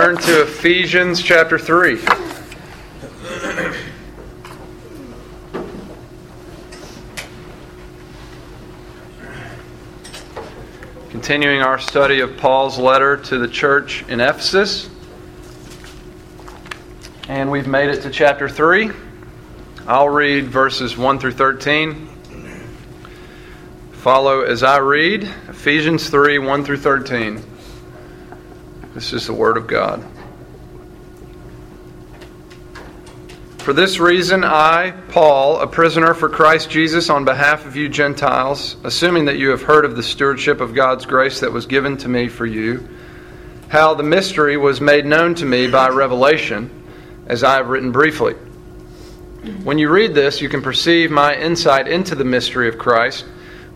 turn to Ephesians chapter 3. Continuing our study of Paul's letter to the church in Ephesus. And we've made it to chapter 3. I'll read verses 1 through 13. Follow as I read Ephesians 3 1 through 13. This is the Word of God. For this reason, I, Paul, a prisoner for Christ Jesus, on behalf of you Gentiles, assuming that you have heard of the stewardship of God's grace that was given to me for you, how the mystery was made known to me by revelation, as I have written briefly. When you read this, you can perceive my insight into the mystery of Christ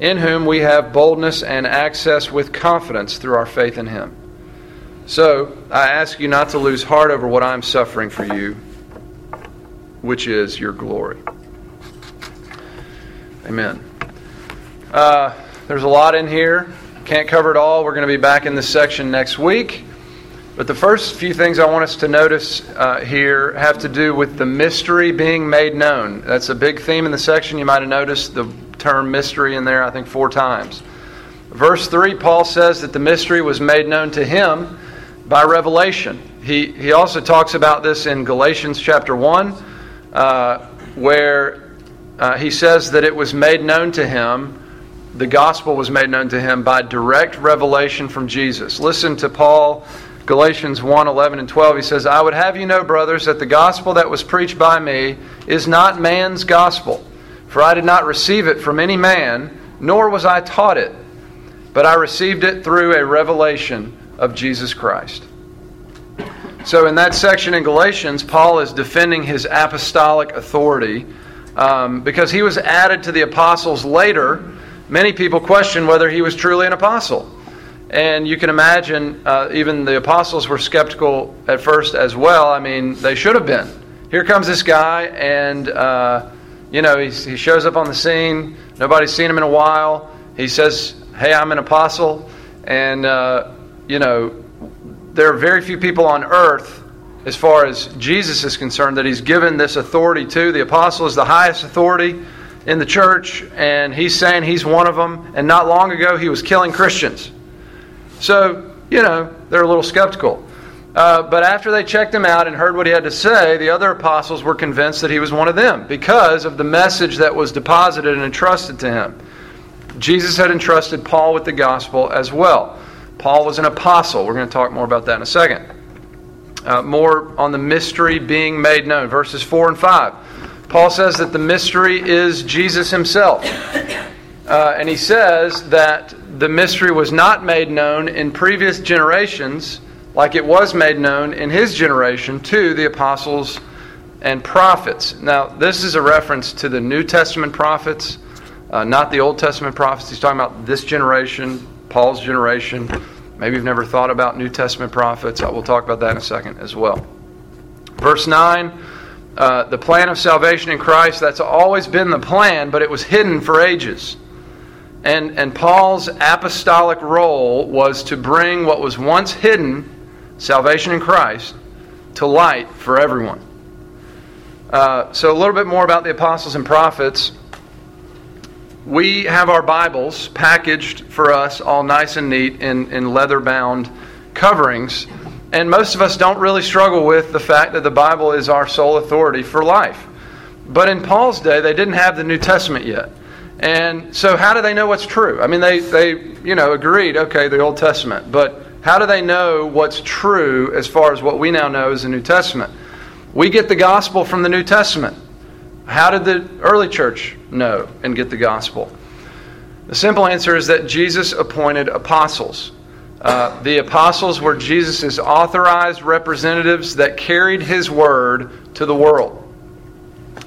in whom we have boldness and access with confidence through our faith in Him. So, I ask you not to lose heart over what I'm suffering for you, which is your glory. Amen. Uh, there's a lot in here. Can't cover it all. We're going to be back in this section next week. But the first few things I want us to notice uh, here have to do with the mystery being made known. That's a big theme in the section. You might have noticed the term mystery in there, I think, four times. Verse 3, Paul says that the mystery was made known to him by revelation. He, he also talks about this in Galatians chapter 1, uh, where uh, he says that it was made known to him, the gospel was made known to him by direct revelation from Jesus. Listen to Paul, Galatians 1 11 and 12. He says, I would have you know, brothers, that the gospel that was preached by me is not man's gospel. For I did not receive it from any man, nor was I taught it, but I received it through a revelation of Jesus Christ. So, in that section in Galatians, Paul is defending his apostolic authority um, because he was added to the apostles later. Many people question whether he was truly an apostle. And you can imagine, uh, even the apostles were skeptical at first as well. I mean, they should have been. Here comes this guy, and. Uh, you know, he shows up on the scene. Nobody's seen him in a while. He says, Hey, I'm an apostle. And, uh, you know, there are very few people on earth, as far as Jesus is concerned, that he's given this authority to. The apostle is the highest authority in the church, and he's saying he's one of them. And not long ago, he was killing Christians. So, you know, they're a little skeptical. Uh, but after they checked him out and heard what he had to say, the other apostles were convinced that he was one of them because of the message that was deposited and entrusted to him. Jesus had entrusted Paul with the gospel as well. Paul was an apostle. We're going to talk more about that in a second. Uh, more on the mystery being made known. Verses 4 and 5. Paul says that the mystery is Jesus himself. Uh, and he says that the mystery was not made known in previous generations like it was made known in his generation to the apostles and prophets. Now, this is a reference to the New Testament prophets, uh, not the Old Testament prophets. He's talking about this generation, Paul's generation. Maybe you've never thought about New Testament prophets. We'll talk about that in a second as well. Verse 9 uh, the plan of salvation in Christ, that's always been the plan, but it was hidden for ages. And, and Paul's apostolic role was to bring what was once hidden salvation in Christ, to light for everyone. Uh, so, a little bit more about the apostles and prophets. We have our Bibles packaged for us all nice and neat in, in leather bound coverings. And most of us don't really struggle with the fact that the Bible is our sole authority for life. But in Paul's day, they didn't have the New Testament yet. And so, how do they know what's true? I mean, they, they you know, agreed, okay, the Old Testament. But how do they know what's true as far as what we now know as the New Testament? We get the gospel from the New Testament. How did the early church know and get the gospel? The simple answer is that Jesus appointed apostles. Uh, the apostles were Jesus' authorized representatives that carried his word to the world.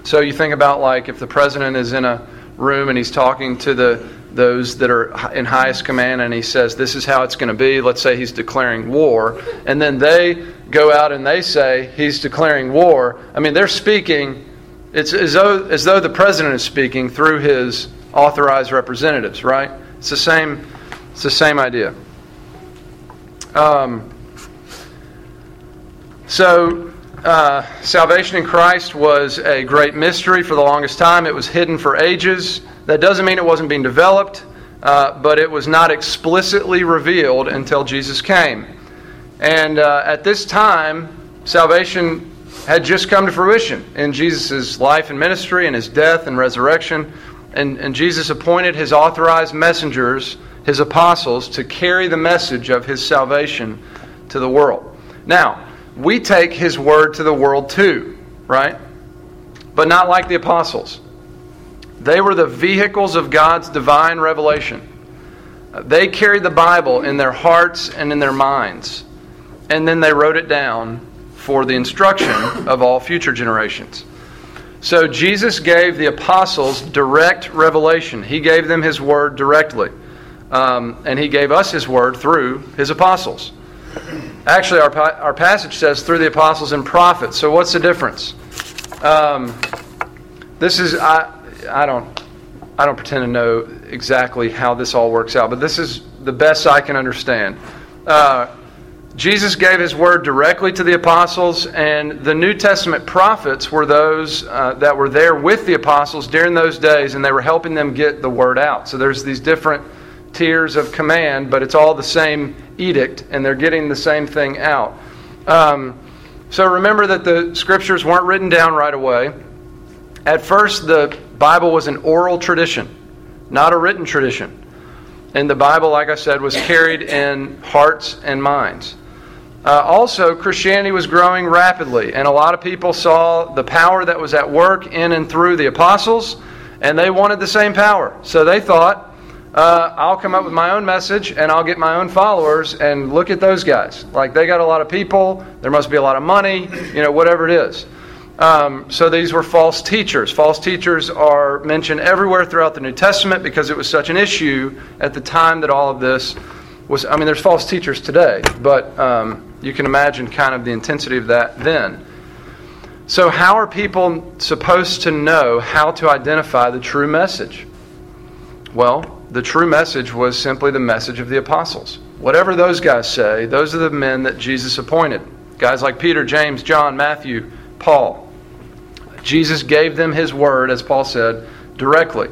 So you think about like if the president is in a room and he's talking to the those that are in highest command and he says this is how it's going to be. Let's say he's declaring war. And then they go out and they say he's declaring war. I mean they're speaking it's as though as though the president is speaking through his authorized representatives right? It's the same it's the same idea. Um, so uh, salvation in Christ was a great mystery for the longest time. It was hidden for ages. That doesn't mean it wasn't being developed, uh, but it was not explicitly revealed until Jesus came. And uh, at this time, salvation had just come to fruition in Jesus' life and ministry and his death and resurrection. And, and Jesus appointed his authorized messengers, his apostles, to carry the message of his salvation to the world. Now, we take his word to the world too, right? But not like the apostles. They were the vehicles of God's divine revelation. They carried the Bible in their hearts and in their minds, and then they wrote it down for the instruction of all future generations. So Jesus gave the apostles direct revelation. He gave them his word directly. Um, and he gave us his word through his apostles. Actually, our, our passage says through the apostles and prophets. So, what's the difference? Um, this is I I don't I don't pretend to know exactly how this all works out, but this is the best I can understand. Uh, Jesus gave his word directly to the apostles, and the New Testament prophets were those uh, that were there with the apostles during those days, and they were helping them get the word out. So there's these different tiers of command, but it's all the same edict, and they're getting the same thing out. Um, so remember that the scriptures weren't written down right away. At first, the Bible was an oral tradition, not a written tradition. And the Bible, like I said, was carried in hearts and minds. Uh, also, Christianity was growing rapidly, and a lot of people saw the power that was at work in and through the apostles, and they wanted the same power. So they thought, uh, I'll come up with my own message and I'll get my own followers and look at those guys. Like they got a lot of people, there must be a lot of money, you know, whatever it is. Um, so these were false teachers. False teachers are mentioned everywhere throughout the New Testament because it was such an issue at the time that all of this was. I mean, there's false teachers today, but um, you can imagine kind of the intensity of that then. So, how are people supposed to know how to identify the true message? Well, the true message was simply the message of the apostles. Whatever those guys say, those are the men that Jesus appointed. Guys like Peter, James, John, Matthew, Paul. Jesus gave them his word, as Paul said, directly.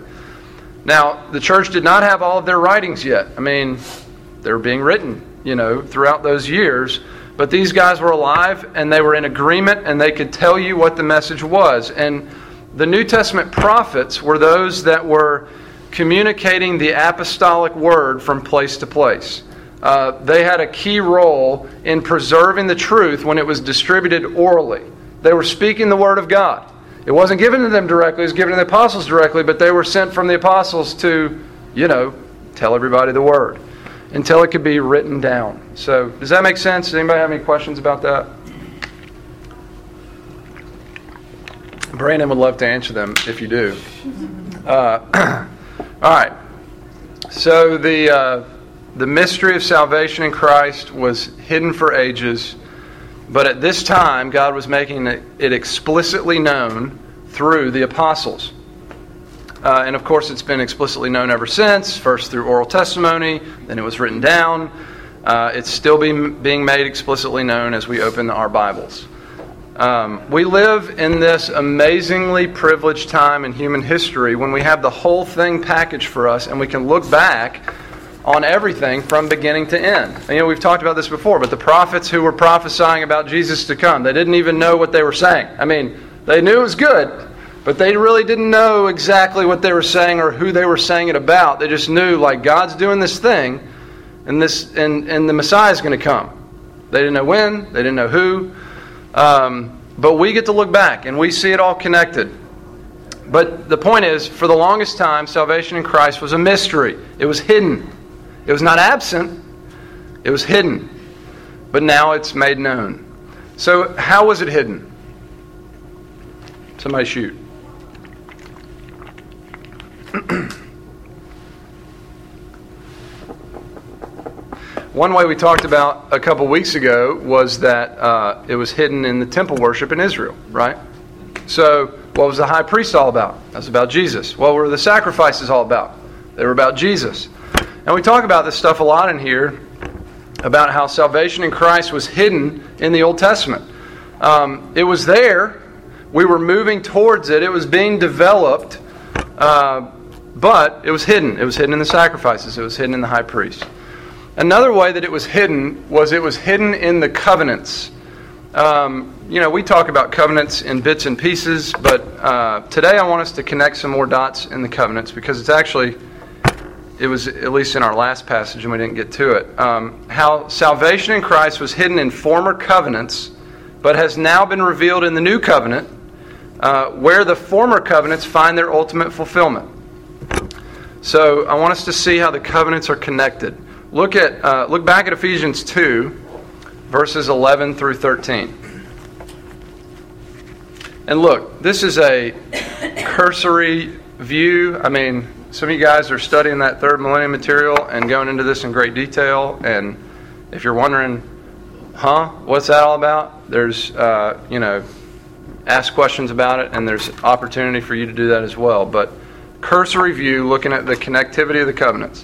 Now, the church did not have all of their writings yet. I mean, they were being written, you know, throughout those years. But these guys were alive and they were in agreement and they could tell you what the message was. And the New Testament prophets were those that were communicating the apostolic word from place to place. Uh, they had a key role in preserving the truth when it was distributed orally. They were speaking the word of God. It wasn't given to them directly, it was given to the apostles directly, but they were sent from the apostles to, you know, tell everybody the word until it could be written down. So, does that make sense? Does anybody have any questions about that? Brandon would love to answer them if you do. Uh, All right. So the uh, the mystery of salvation in Christ was hidden for ages, but at this time God was making it explicitly known through the apostles. Uh, and of course, it's been explicitly known ever since. First through oral testimony, then it was written down. Uh, it's still being being made explicitly known as we open our Bibles. Um, we live in this amazingly privileged time in human history when we have the whole thing packaged for us and we can look back on everything from beginning to end. And, you know, we've talked about this before, but the prophets who were prophesying about Jesus to come, they didn't even know what they were saying. I mean, they knew it was good, But they really didn't know exactly what they were saying or who they were saying it about. They just knew, like, God's doing this thing, and, this, and, and the Messiah is going to come. They didn't know when, they didn't know who. Um, but we get to look back, and we see it all connected. But the point is, for the longest time, salvation in Christ was a mystery. It was hidden. It was not absent, it was hidden. But now it's made known. So, how was it hidden? Somebody shoot. One way we talked about a couple weeks ago was that uh, it was hidden in the temple worship in Israel, right? So, what was the high priest all about? That was about Jesus. What were the sacrifices all about? They were about Jesus. And we talk about this stuff a lot in here about how salvation in Christ was hidden in the Old Testament. Um, it was there. We were moving towards it. It was being developed, uh, but it was hidden. It was hidden in the sacrifices. It was hidden in the high priest. Another way that it was hidden was it was hidden in the covenants. Um, you know, we talk about covenants in bits and pieces, but uh, today I want us to connect some more dots in the covenants because it's actually it was at least in our last passage, and we didn't get to it, um, how salvation in Christ was hidden in former covenants, but has now been revealed in the new covenant, uh, where the former covenants find their ultimate fulfillment. So I want us to see how the covenants are connected. Look at uh, look back at Ephesians two, verses eleven through thirteen. And look, this is a cursory view. I mean, some of you guys are studying that third millennium material and going into this in great detail. And if you're wondering, huh, what's that all about? There's, uh, you know, ask questions about it, and there's opportunity for you to do that as well. But cursory view, looking at the connectivity of the covenants.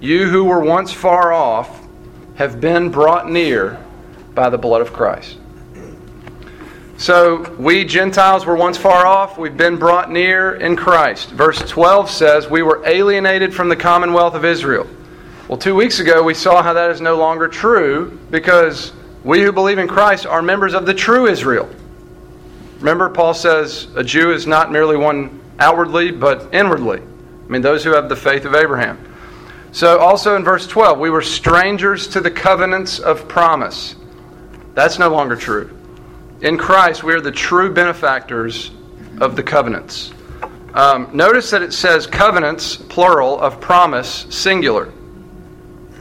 you who were once far off have been brought near by the blood of Christ. So, we Gentiles were once far off, we've been brought near in Christ. Verse 12 says, We were alienated from the commonwealth of Israel. Well, two weeks ago, we saw how that is no longer true because we who believe in Christ are members of the true Israel. Remember, Paul says a Jew is not merely one outwardly, but inwardly. I mean, those who have the faith of Abraham. So, also in verse 12, we were strangers to the covenants of promise. That's no longer true. In Christ, we are the true benefactors of the covenants. Um, notice that it says covenants, plural, of promise, singular.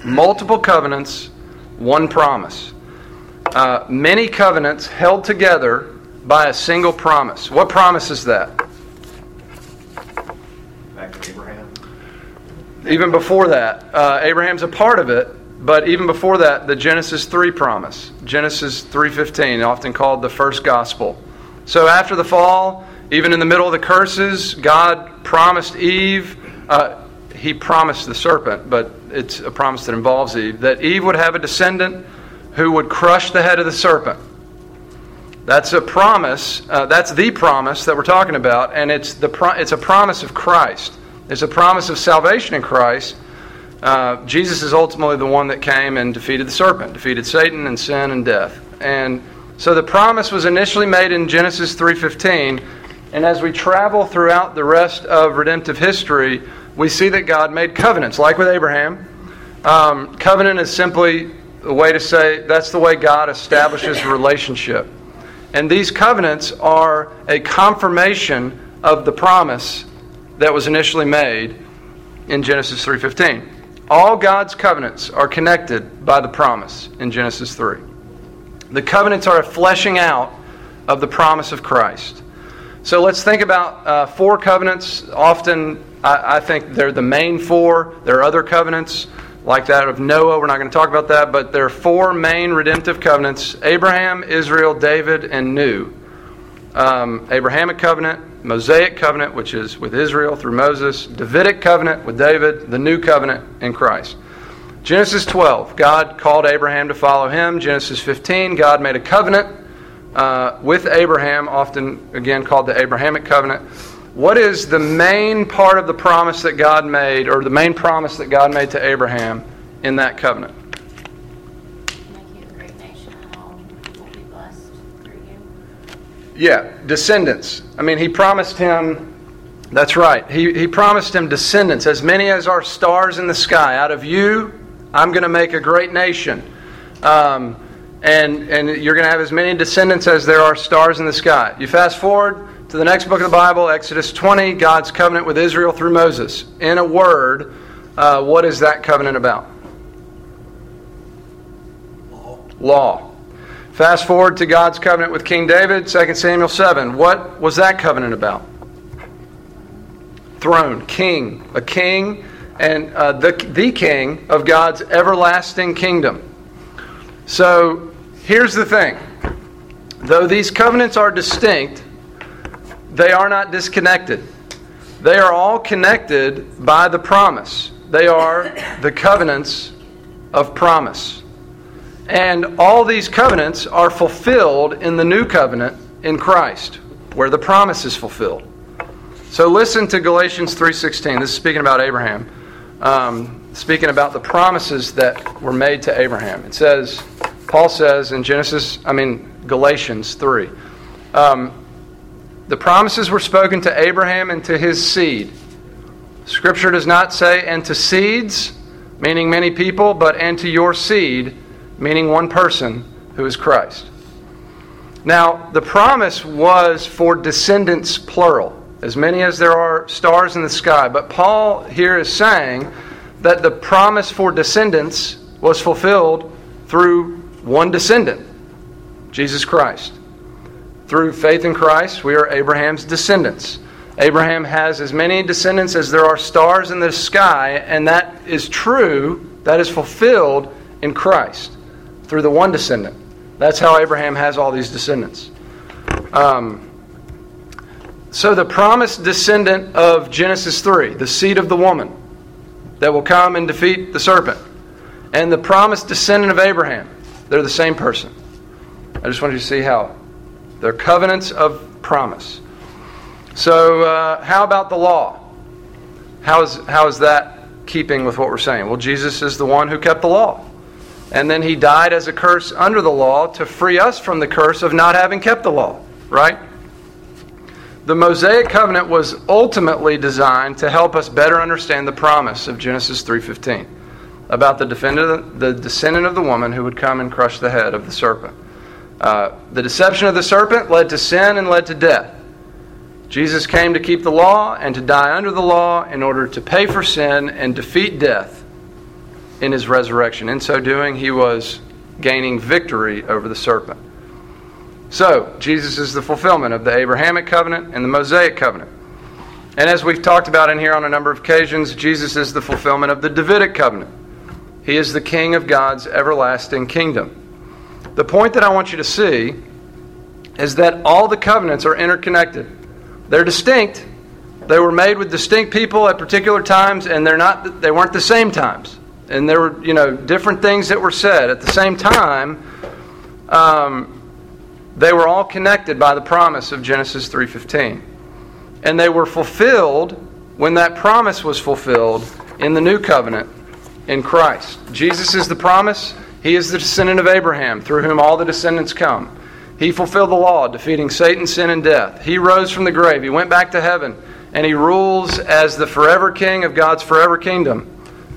Multiple covenants, one promise. Uh, many covenants held together by a single promise. What promise is that? Back to Abraham. Even before that, uh, Abraham's a part of it, but even before that, the Genesis 3 promise, Genesis 3:15, often called the first gospel. So after the fall, even in the middle of the curses, God promised Eve, uh, he promised the serpent, but it's a promise that involves Eve, that Eve would have a descendant who would crush the head of the serpent. That's a promise. Uh, that's the promise that we're talking about, and it's the pro- it's a promise of Christ. It's a promise of salvation in Christ uh, Jesus is ultimately the one that came and defeated the serpent, defeated Satan and sin and death. And so the promise was initially made in Genesis 3:15, and as we travel throughout the rest of redemptive history, we see that God made covenants, like with Abraham. Um, covenant is simply a way to say that's the way God establishes a relationship. And these covenants are a confirmation of the promise that was initially made in Genesis 3:15. All God's covenants are connected by the promise in Genesis 3. The covenants are a fleshing out of the promise of Christ. So let's think about uh, four covenants. Often, I, I, think they're the main four. There are other covenants, like that of Noah. We're not going to talk about that, but there are four main redemptive covenants Abraham, Israel, David, and new. Um, Abrahamic covenant, Mosaic covenant, which is with Israel through Moses, Davidic covenant with David, the new covenant in Christ. Genesis 12, God called Abraham to follow him. Genesis 15, God made a covenant uh, with Abraham, often again called the Abrahamic covenant. What is the main part of the promise that God made, or the main promise that God made to Abraham in that covenant? Yeah, descendants. I mean, he promised him, that's right, he, he promised him descendants, as many as are stars in the sky. Out of you, I'm going to make a great nation. Um, and, and you're going to have as many descendants as there are stars in the sky. You fast forward to the next book of the Bible, Exodus 20, God's covenant with Israel through Moses. In a word, uh, what is that covenant about? Law. Law. Fast forward to God's covenant with King David, 2 Samuel 7. What was that covenant about? Throne, king, a king, and uh, the, the king of God's everlasting kingdom. So here's the thing though these covenants are distinct, they are not disconnected. They are all connected by the promise. They are the covenants of promise. And all these covenants are fulfilled in the new covenant in Christ, where the promise is fulfilled. So listen to Galatians 3:16. This is speaking about Abraham. Um, speaking about the promises that were made to Abraham. It says, Paul says in Genesis, I mean Galatians 3, um, the promises were spoken to Abraham and to his seed. Scripture does not say, and to seeds, meaning many people, but and to your seed, meaning one person who is Christ. Now, the promise was for descendants, plural, as many as there are stars in the sky. But Paul here is saying that the promise for descendants was fulfilled through one descendant, Jesus Christ. Through faith in Christ, we are Abraham's descendants. Abraham has as many descendants as there are stars in the sky, and that is true, that is fulfilled in Christ through the one descendant. That's how Abraham has all these descendants. Um, so, the promised descendant of Genesis 3, the seed of the woman that will come and defeat the serpent, and the promised descendant of Abraham, they're the same person. I just want you to see how they're covenants of promise. So, uh, how about the law? How is, how is that keeping with what we're saying? Well, Jesus is the one who kept the law. And then he died as a curse under the law to free us from the curse of not having kept the law, right? The Mosaic covenant was ultimately designed to help us better understand the promise of Genesis 3:15 about the, the descendant of the woman who would come and crush the head of the serpent. Uh, the deception of the serpent led to sin and led to death. Jesus came to keep the law and to die under the law in order to pay for sin and defeat death in his resurrection. In so doing, he was gaining victory over the serpent. So, Jesus is the fulfillment of the Abrahamic covenant and the Mosaic covenant. And as we've talked about in here on a number of occasions, Jesus is the fulfillment of the Davidic covenant. He is the king of God's everlasting kingdom. The point that I want you to see is that all the covenants are interconnected. They're distinct. They were made with distinct people at particular times and they're not they weren't the same times and there were you know different things that were said. At the same time um, they were all connected by the promise of genesis 3.15 and they were fulfilled when that promise was fulfilled in the new covenant in christ. Jesus is the promise. He is the descendant of abraham through whom all the descendants come. He fulfilled the law defeating satan sin and death. He rose from the grave. He went back to heaven and he rules as the forever king of god's forever kingdom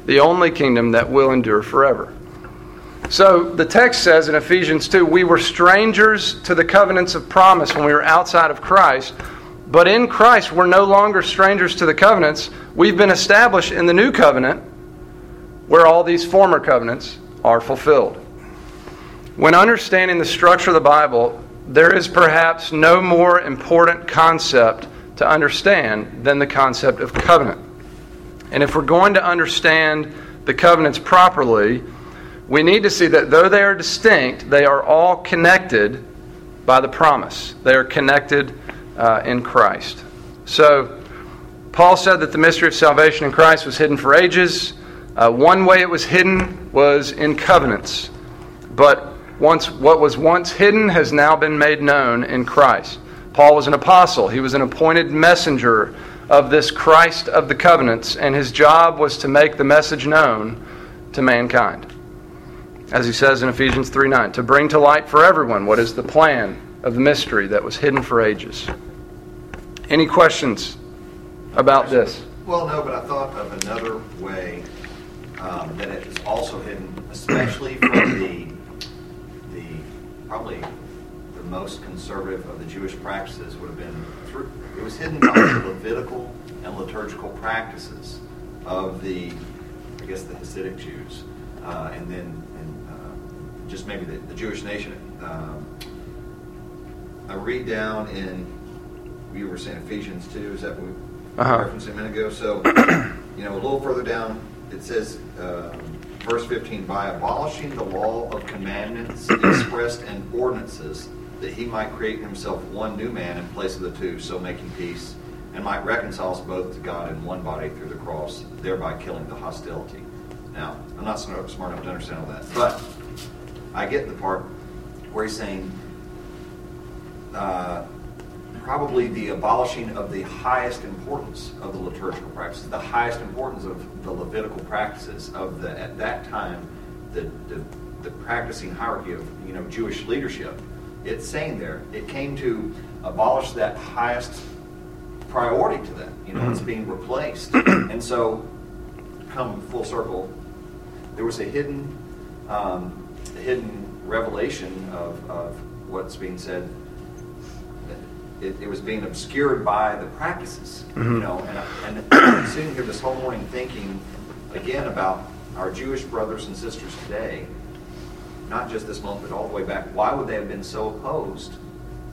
the only kingdom that will endure forever. So the text says in Ephesians 2 we were strangers to the covenants of promise when we were outside of Christ, but in Christ we're no longer strangers to the covenants. We've been established in the new covenant where all these former covenants are fulfilled. When understanding the structure of the Bible, there is perhaps no more important concept to understand than the concept of covenant. And if we're going to understand the covenants properly, we need to see that though they are distinct, they are all connected by the promise. They are connected uh, in Christ. So, Paul said that the mystery of salvation in Christ was hidden for ages. Uh, one way it was hidden was in covenants. But once what was once hidden has now been made known in Christ. Paul was an apostle. He was an appointed messenger of this Christ of the covenants, and his job was to make the message known to mankind. As he says in Ephesians 3 9, to bring to light for everyone what is the plan of the mystery that was hidden for ages. Any questions about this? Well, no, but I thought of another way um, that it is also hidden, especially from the the probably most conservative of the Jewish practices would have been through. It was hidden by the Levitical and liturgical practices of the, I guess, the Hasidic Jews, uh, and then and, uh, just maybe the, the Jewish nation. Um, I read down in you were saying Ephesians two. Is that what we Uh-huh. referenced a minute ago? So, you know, a little further down, it says, um, verse 15, by abolishing the law of commandments expressed in ordinances, that he might create in himself one new man in place of the two, so making peace, and might reconcile us both to God in one body through the cross, thereby killing the hostility. Now, I'm not smart enough to understand all that, but I get the part where he's saying, uh, probably the abolishing of the highest importance of the liturgical practices, the highest importance of the Levitical practices of the at that time the, the, the practicing hierarchy of you know Jewish leadership. It's saying there it came to abolish that highest priority to them. You know, it's being replaced, and so come full circle. There was a hidden, um, a hidden revelation of, of what's being said it, it was being obscured by the practices, you know. And, I- and I'm sitting here this whole morning thinking again about our Jewish brothers and sisters today, not just this month, but all the way back. Why would they have been so opposed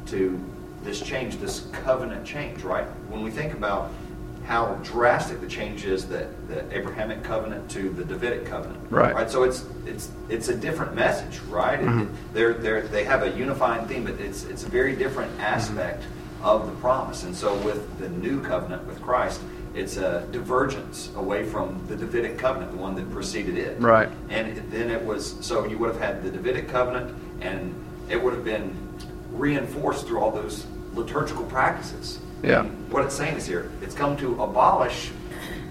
to this change, this covenant change, right? When we think about how drastic the change is that the Abrahamic covenant to the Davidic covenant, Right. Right. So it's it's it's a different message, right? It- it- they're they're they have a unifying theme, but it's it's a very different aspect mm-hmm. of the promise. And so with the new covenant with Christ, it's a divergence away from the Davidic covenant, the one that preceded it. Right. And then it was so you would have had the Davidic covenant, and it would have been reinforced through all those liturgical practices. Yeah. And what it's saying is here, it's come to abolish,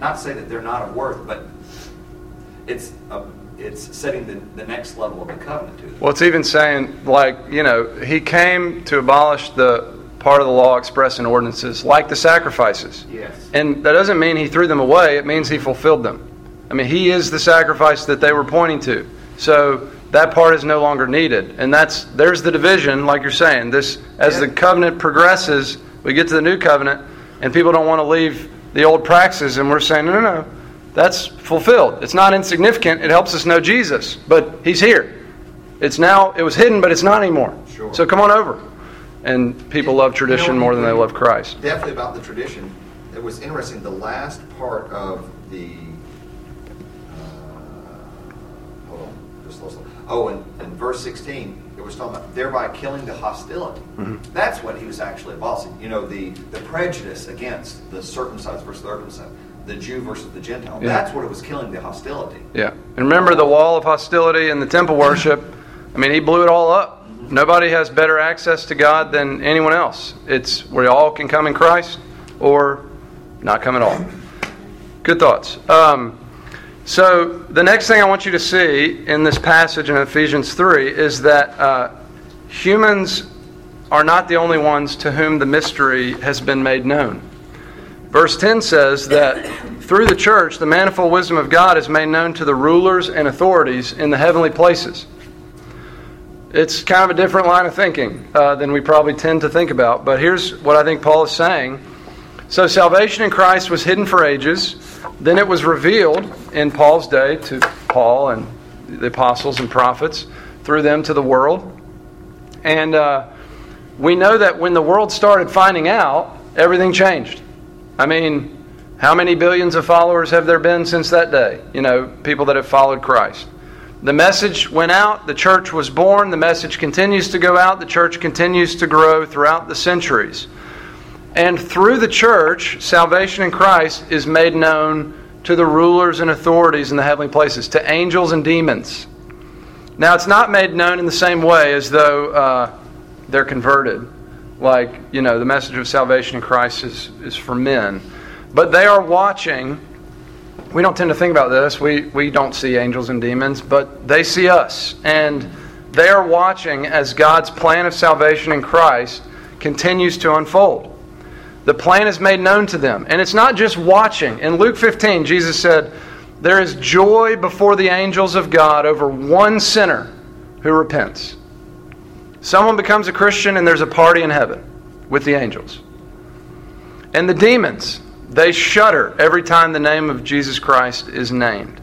not say that they're not of worth, but it's uh, it's setting the, the next level of the covenant to them. Well, it's even saying, like, you know, he came to abolish the part of the law expressed in ordinances, like the sacrifices. Yes. And that doesn't mean he threw them away, it means he fulfilled them. I mean, he is the sacrifice that they were pointing to. So that part is no longer needed. And that's there's the division, like you're saying. This as the covenant progresses, we get to the new covenant, and people don't want to leave the old practices, and we're saying, no, no, no. That's fulfilled. It's not insignificant. It helps us know Jesus, but he's here. It's now it was hidden, but it's not anymore. Sure. So come on over. And people love tradition You know, more than they love Christ. Definitely about the tradition. It was interesting. The last part of the. Uh, hold on, just lost. Oh, and in verse 16, it was talking about thereby killing the hostility. Mm-hmm. That's what he was actually abolishing. You know, the, the prejudice against the circumcised versus the circumcised, the Jew versus the Gentile. Yeah. That's what it was killing the hostility. Yeah. And remember the wall of hostility and the temple worship? I mean, he blew it all up. Nobody has better access to God than anyone else. It's we all can come in Christ or not come at all. Good thoughts. Um, so, the next thing I want you to see in this passage in Ephesians 3 is that uh, humans are not the only ones to whom the mystery has been made known. Verse 10 says that through the church, the manifold wisdom of God is made known to the rulers and authorities in the heavenly places. It's kind of a different line of thinking uh, than we probably tend to think about, but here's what I think Paul is saying. So, salvation in Christ was hidden for ages, then it was revealed in Paul's day to Paul and the apostles and prophets, through them to the world. And uh, we know that when the world started finding out, everything changed. I mean, how many billions of followers have there been since that day? You know, people that have followed Christ. The message went out, the church was born, the message continues to go out, the church continues to grow throughout the centuries. And through the church, salvation in Christ is made known to the rulers and authorities in the heavenly places, to angels and demons. Now, it's not made known in the same way as though uh, they're converted. Like, you know, the message of salvation in Christ is, is for men. But they are watching. We don't tend to think about this. We, we don't see angels and demons, but they see us. And they are watching as God's plan of salvation in Christ continues to unfold. The plan is made known to them. And it's not just watching. In Luke 15, Jesus said, There is joy before the angels of God over one sinner who repents. Someone becomes a Christian, and there's a party in heaven with the angels. And the demons, they shudder every time the name of Jesus Christ is named.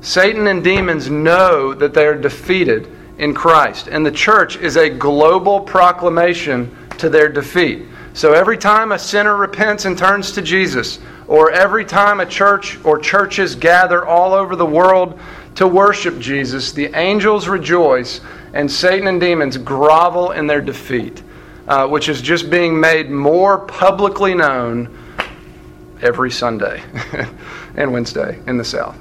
Satan and demons know that they are defeated in Christ, and the church is a global proclamation to their defeat. So every time a sinner repents and turns to Jesus, or every time a church or churches gather all over the world to worship Jesus, the angels rejoice and Satan and demons grovel in their defeat, uh, which is just being made more publicly known every Sunday and Wednesday in the South.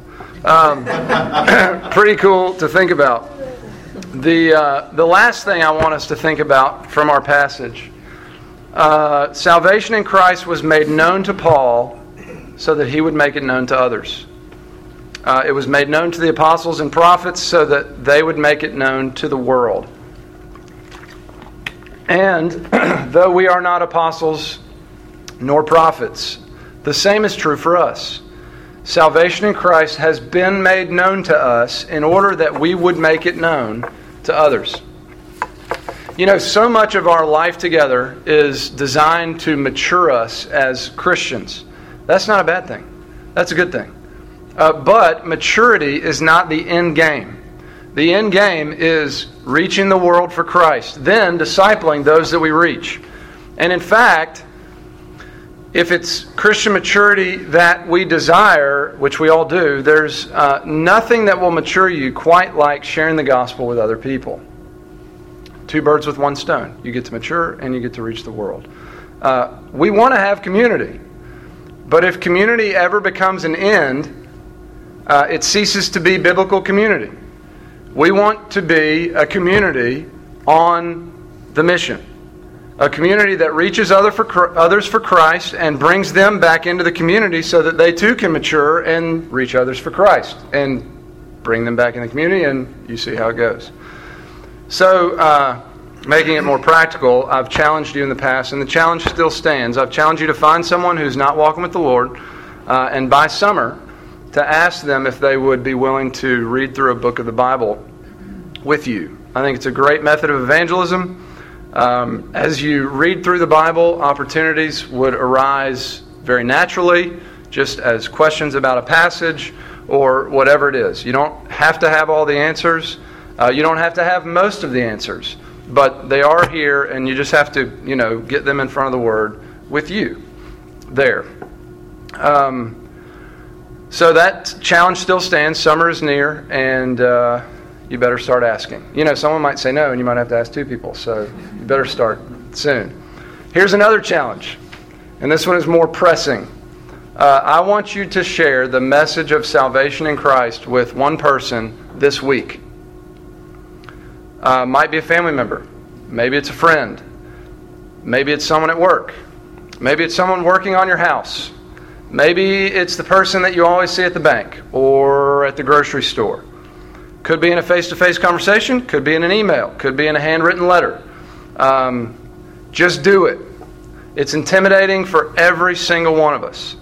Um, pretty cool to think about. The, uh, the last thing I want us to think about from our passage uh, salvation in Christ was made known to Paul so that he would make it known to others. Uh, it was made known to the apostles and prophets so that they would make it known to the world. And though we are not apostles nor prophets, the same is true for us. Salvation in Christ has been made known to us in order that we would make it known to others. You know, so much of our life together is designed to mature us as Christians. That's not a bad thing, that's a good thing. Uh, but maturity is not the end game. The end game is reaching the world for Christ, then discipling those that we reach. And in fact, if it's Christian maturity that we desire, which we all do, there's uh, nothing that will mature you quite like sharing the gospel with other people. Two birds with one stone. You get to mature and you get to reach the world. Uh, we want to have community. But if community ever becomes an end, uh, it ceases to be biblical community. We want to be a community on the mission. A community that reaches other for, others for Christ and brings them back into the community so that they too can mature and reach others for Christ and bring them back in the community, and you see how it goes. So, uh, making it more practical, I've challenged you in the past, and the challenge still stands. I've challenged you to find someone who's not walking with the Lord, uh, and by summer, to ask them if they would be willing to read through a book of the Bible with you. I think it's a great method of evangelism. Um, as you read through the Bible, opportunities would arise very naturally, just as questions about a passage or whatever it is. You don't have to have all the answers. Uh, you don't have to have most of the answers, but they are here, and you just have to, you know, get them in front of the Word with you there. Um, so that challenge still stands. Summer is near, and uh, you better start asking. You know, someone might say no, and you might have to ask two people, so you better start soon. Here's another challenge, and this one is more pressing. Uh, I want you to share the message of salvation in Christ with one person this week. Uh, might be a family member. Maybe it's a friend. Maybe it's someone at work. Maybe it's someone working on your house. Maybe it's the person that you always see at the bank or at the grocery store. Could be in a face to face conversation, could be in an email, could be in a handwritten letter. Um, just do it. It's intimidating for every single one of us.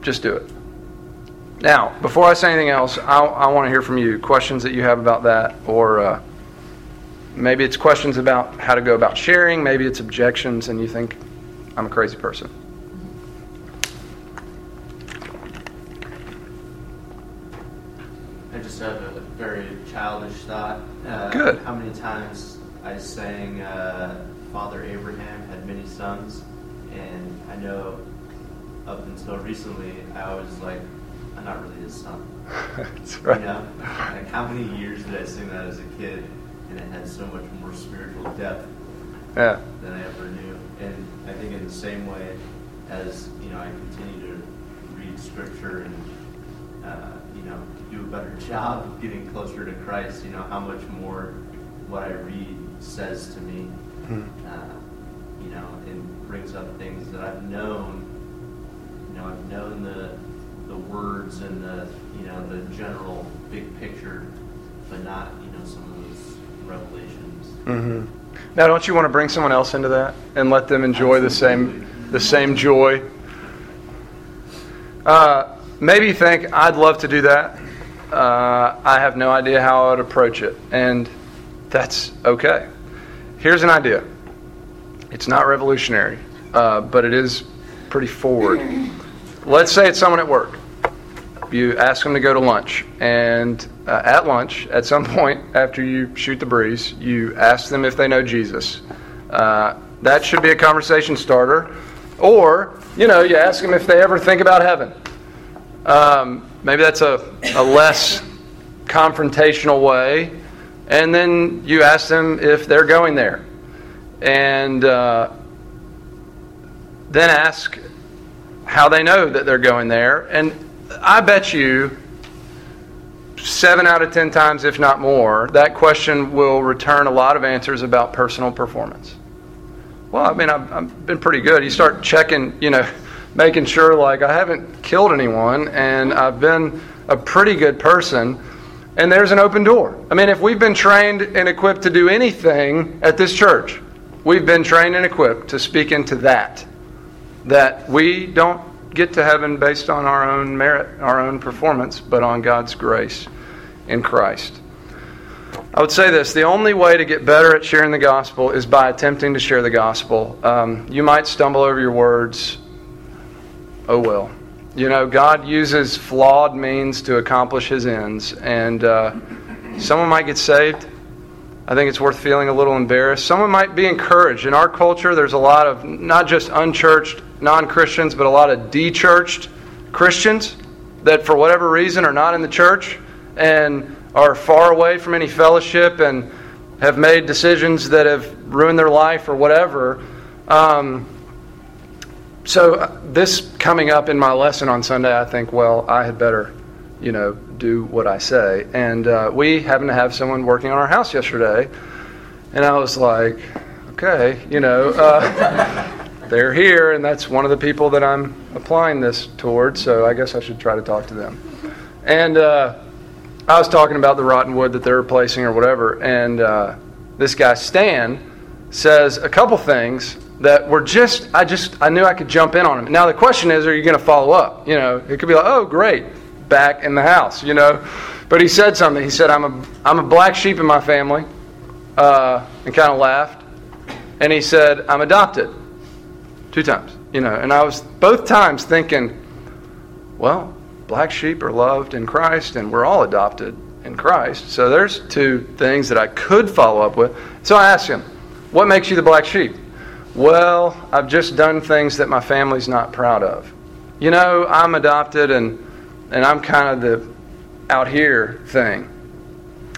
Just do it. Now, before I say anything else, I, I want to hear from you questions that you have about that, or uh, maybe it's questions about how to go about sharing, maybe it's objections, and you think I'm a crazy person. Childish thought. Uh, Good. How many times I sang uh, Father Abraham had many sons, and I know up until recently I was like I'm not really his son. That's right. You know? Like how many years did I sing that as a kid, and it had so much more spiritual depth Yeah. than I ever knew. and I think in the same way as you know, I continue to read Scripture and uh, do a better job of getting closer to Christ. You know how much more what I read says to me. Hmm. Uh, you know, and brings up things that I've known. You know, I've known the the words and the you know the general big picture, but not you know some of those revelations. Mm-hmm. Now, don't you want to bring someone else into that and let them enjoy Absolutely. the same the same joy? Uh, maybe think I'd love to do that. Uh, I have no idea how I would approach it, and that's okay. Here's an idea. It's not revolutionary, uh, but it is pretty forward. Let's say it's someone at work. You ask them to go to lunch, and uh, at lunch, at some point after you shoot the breeze, you ask them if they know Jesus. Uh, that should be a conversation starter. Or, you know, you ask them if they ever think about heaven. Um, maybe that's a, a less confrontational way. And then you ask them if they're going there. And uh, then ask how they know that they're going there. And I bet you seven out of ten times, if not more, that question will return a lot of answers about personal performance. Well, I mean, I've, I've been pretty good. You start checking, you know, making sure like I haven't killed anyone and I've been a pretty good person. And there's an open door. I mean, if we've been trained and equipped to do anything at this church, we've been trained and equipped to speak into that. That we don't get to heaven based on our own merit, our own performance, but on God's grace in Christ. I would say this the only way to get better at sharing the gospel is by attempting to share the gospel. Um, you might stumble over your words. Oh well. You know, God uses flawed means to accomplish his ends, and uh, someone might get saved. I think it's worth feeling a little embarrassed. Someone might be encouraged. In our culture, there's a lot of not just unchurched non Christians, but a lot of de-churched Christians that, for whatever reason, are not in the church and are far away from any fellowship and have made decisions that have ruined their life or whatever. Um, so uh, this coming up in my lesson on Sunday, I think, well, I had better, you know, do what I say. And uh, we happened to have someone working on our house yesterday, and I was like, okay, you know, uh, they're here, and that's one of the people that I'm applying this towards. So I guess I should try to talk to them. And uh, I was talking about the rotten wood that they're replacing or whatever, and uh, this guy Stan says a couple things that were just I just I knew I could jump in on him. Now the question is, are you going to follow up? You know, it could be like, oh great, back in the house, you know. But he said something. He said, I'm a I'm a black sheep in my family, uh, and kind of laughed. And he said, I'm adopted. Two times, you know. And I was both times thinking, well, black sheep are loved in Christ, and we're all adopted in Christ. So there's two things that I could follow up with. So I asked him, What makes you the black sheep? Well, I've just done things that my family's not proud of. You know, I'm adopted and and I'm kind of the out here thing.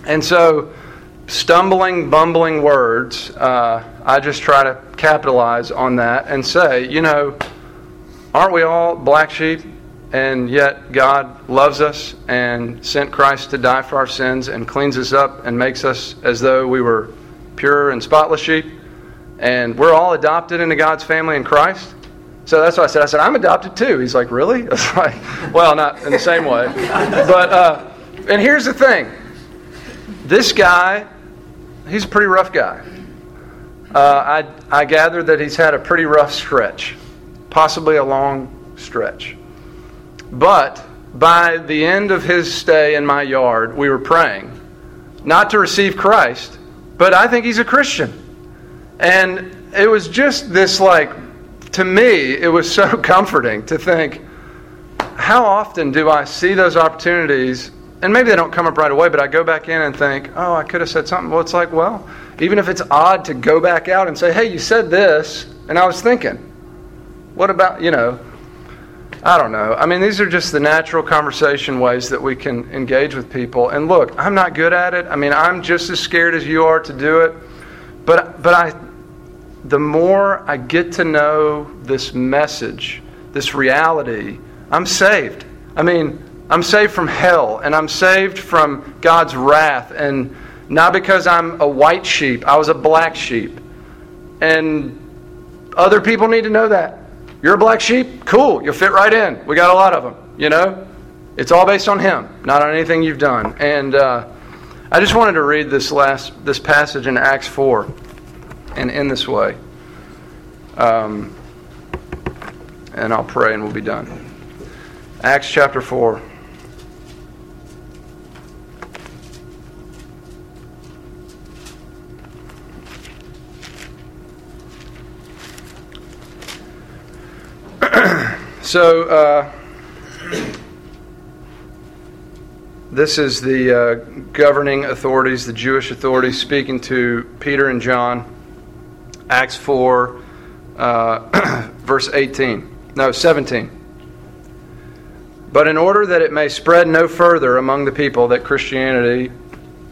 And so stumbling, bumbling words, uh, I just try to capitalize on that and say, you know, aren't we all black sheep? And yet God loves us and sent Christ to die for our sins and cleans us up and makes us as though we were pure and spotless sheep. And we're all adopted into God's family in Christ. So that's what I said. I said, I'm adopted too. He's like, Really? I was like, Well, not in the same way. But, uh, and here's the thing this guy, he's a pretty rough guy. Uh, I, I gather that he's had a pretty rough stretch, possibly a long stretch. But by the end of his stay in my yard, we were praying, not to receive Christ, but I think he's a Christian. And it was just this, like, to me, it was so comforting to think, how often do I see those opportunities? And maybe they don't come up right away, but I go back in and think, oh, I could have said something. Well, it's like, well, even if it's odd to go back out and say, hey, you said this, and I was thinking, what about, you know, I don't know. I mean, these are just the natural conversation ways that we can engage with people. And look, I'm not good at it. I mean, I'm just as scared as you are to do it. But but I the more I get to know this message, this reality, I'm saved. I mean, I'm saved from hell and I'm saved from God's wrath. And not because I'm a white sheep, I was a black sheep. And other people need to know that. You're a black sheep? Cool. You'll fit right in. We got a lot of them, you know? It's all based on Him, not on anything you've done. And uh, I just wanted to read this last this passage in Acts 4 and in this way. Um, and I'll pray and we'll be done. Acts chapter 4. so, uh, this is the uh, governing authorities, the Jewish authorities, speaking to Peter and John. Acts 4, uh, verse 18. No, 17. But in order that it may spread no further among the people, that Christianity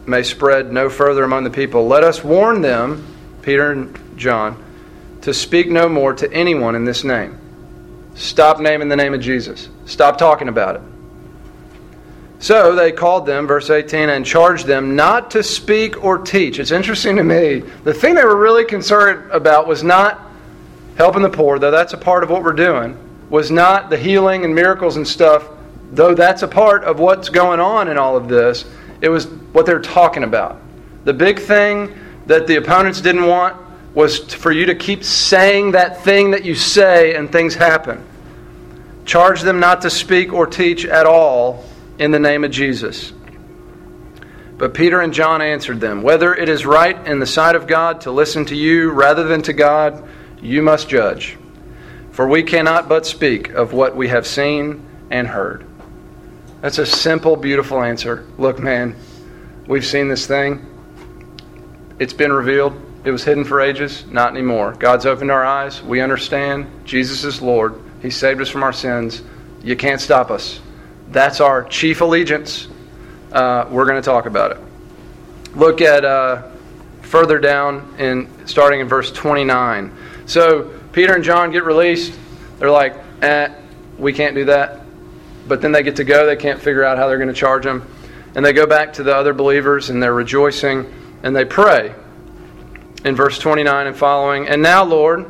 may spread no further among the people, let us warn them, Peter and John, to speak no more to anyone in this name. Stop naming the name of Jesus. Stop talking about it. So they called them, verse 18, and charged them not to speak or teach. It's interesting to me. The thing they were really concerned about was not helping the poor, though that's a part of what we're doing, was not the healing and miracles and stuff, though that's a part of what's going on in all of this. It was what they're talking about. The big thing that the opponents didn't want was for you to keep saying that thing that you say and things happen. Charge them not to speak or teach at all in the name of Jesus. But Peter and John answered them, Whether it is right in the sight of God to listen to you rather than to God, you must judge. For we cannot but speak of what we have seen and heard. That's a simple, beautiful answer. Look, man, we've seen this thing. It's been revealed. It was hidden for ages. Not anymore. God's opened our eyes. We understand. Jesus is Lord. He saved us from our sins. You can't stop us. That's our chief allegiance. Uh, we're going to talk about it. Look at uh, further down in starting in verse 29. So Peter and John get released. They're like, eh, we can't do that. But then they get to go. They can't figure out how they're going to charge them. And they go back to the other believers and they're rejoicing and they pray in verse 29 and following. And now, Lord,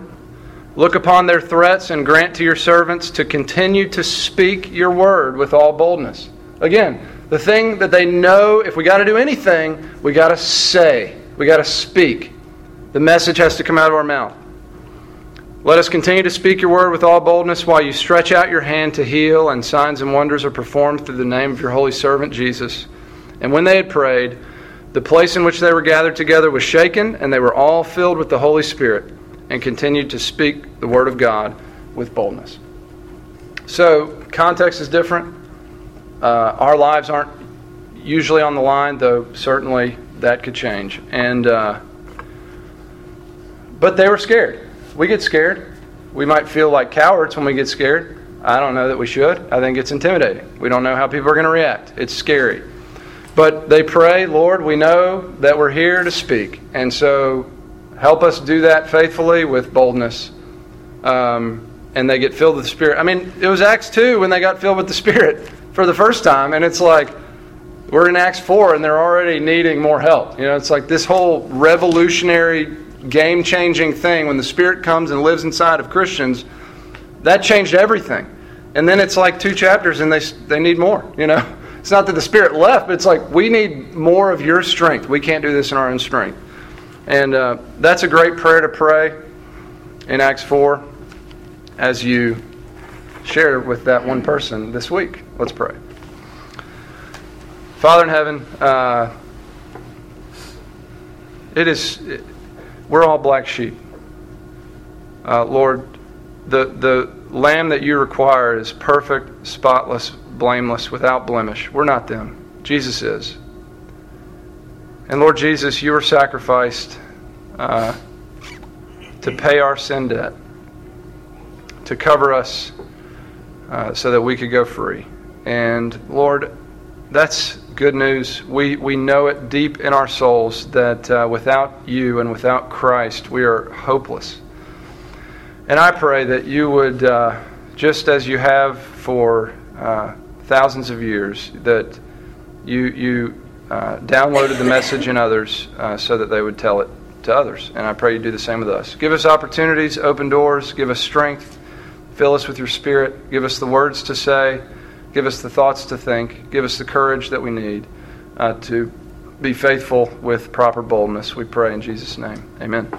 Look upon their threats and grant to your servants to continue to speak your word with all boldness. Again, the thing that they know, if we got to do anything, we got to say, we got to speak. The message has to come out of our mouth. Let us continue to speak your word with all boldness while you stretch out your hand to heal, and signs and wonders are performed through the name of your holy servant Jesus. And when they had prayed, the place in which they were gathered together was shaken, and they were all filled with the Holy Spirit and continued to speak the word of God with boldness. So, context is different. Uh, our lives aren't usually on the line, though certainly that could change. And uh, but they were scared. We get scared. We might feel like cowards when we get scared. I don't know that we should. I think it's intimidating. We don't know how people are going to react. It's scary. But they pray, Lord, we know that we're here to speak. And so Help us do that faithfully with boldness. Um, and they get filled with the Spirit. I mean, it was Acts 2 when they got filled with the Spirit for the first time. And it's like, we're in Acts 4 and they're already needing more help. You know, it's like this whole revolutionary, game changing thing when the Spirit comes and lives inside of Christians, that changed everything. And then it's like two chapters and they, they need more, you know. It's not that the Spirit left, but it's like we need more of your strength. We can't do this in our own strength. And uh, that's a great prayer to pray in Acts 4 as you share with that one person this week. Let's pray. Father in heaven, uh, it is, it, we're all black sheep. Uh, Lord, the, the lamb that you require is perfect, spotless, blameless, without blemish. We're not them. Jesus is. And Lord Jesus, you were sacrificed uh, to pay our sin debt, to cover us uh, so that we could go free. And Lord, that's good news. We, we know it deep in our souls that uh, without you and without Christ, we are hopeless. And I pray that you would, uh, just as you have for uh, thousands of years, that you, you uh, downloaded the message in others uh, so that they would tell it to others. And I pray you do the same with us. Give us opportunities, open doors, give us strength, fill us with your spirit, give us the words to say, give us the thoughts to think, give us the courage that we need uh, to be faithful with proper boldness. We pray in Jesus' name. Amen.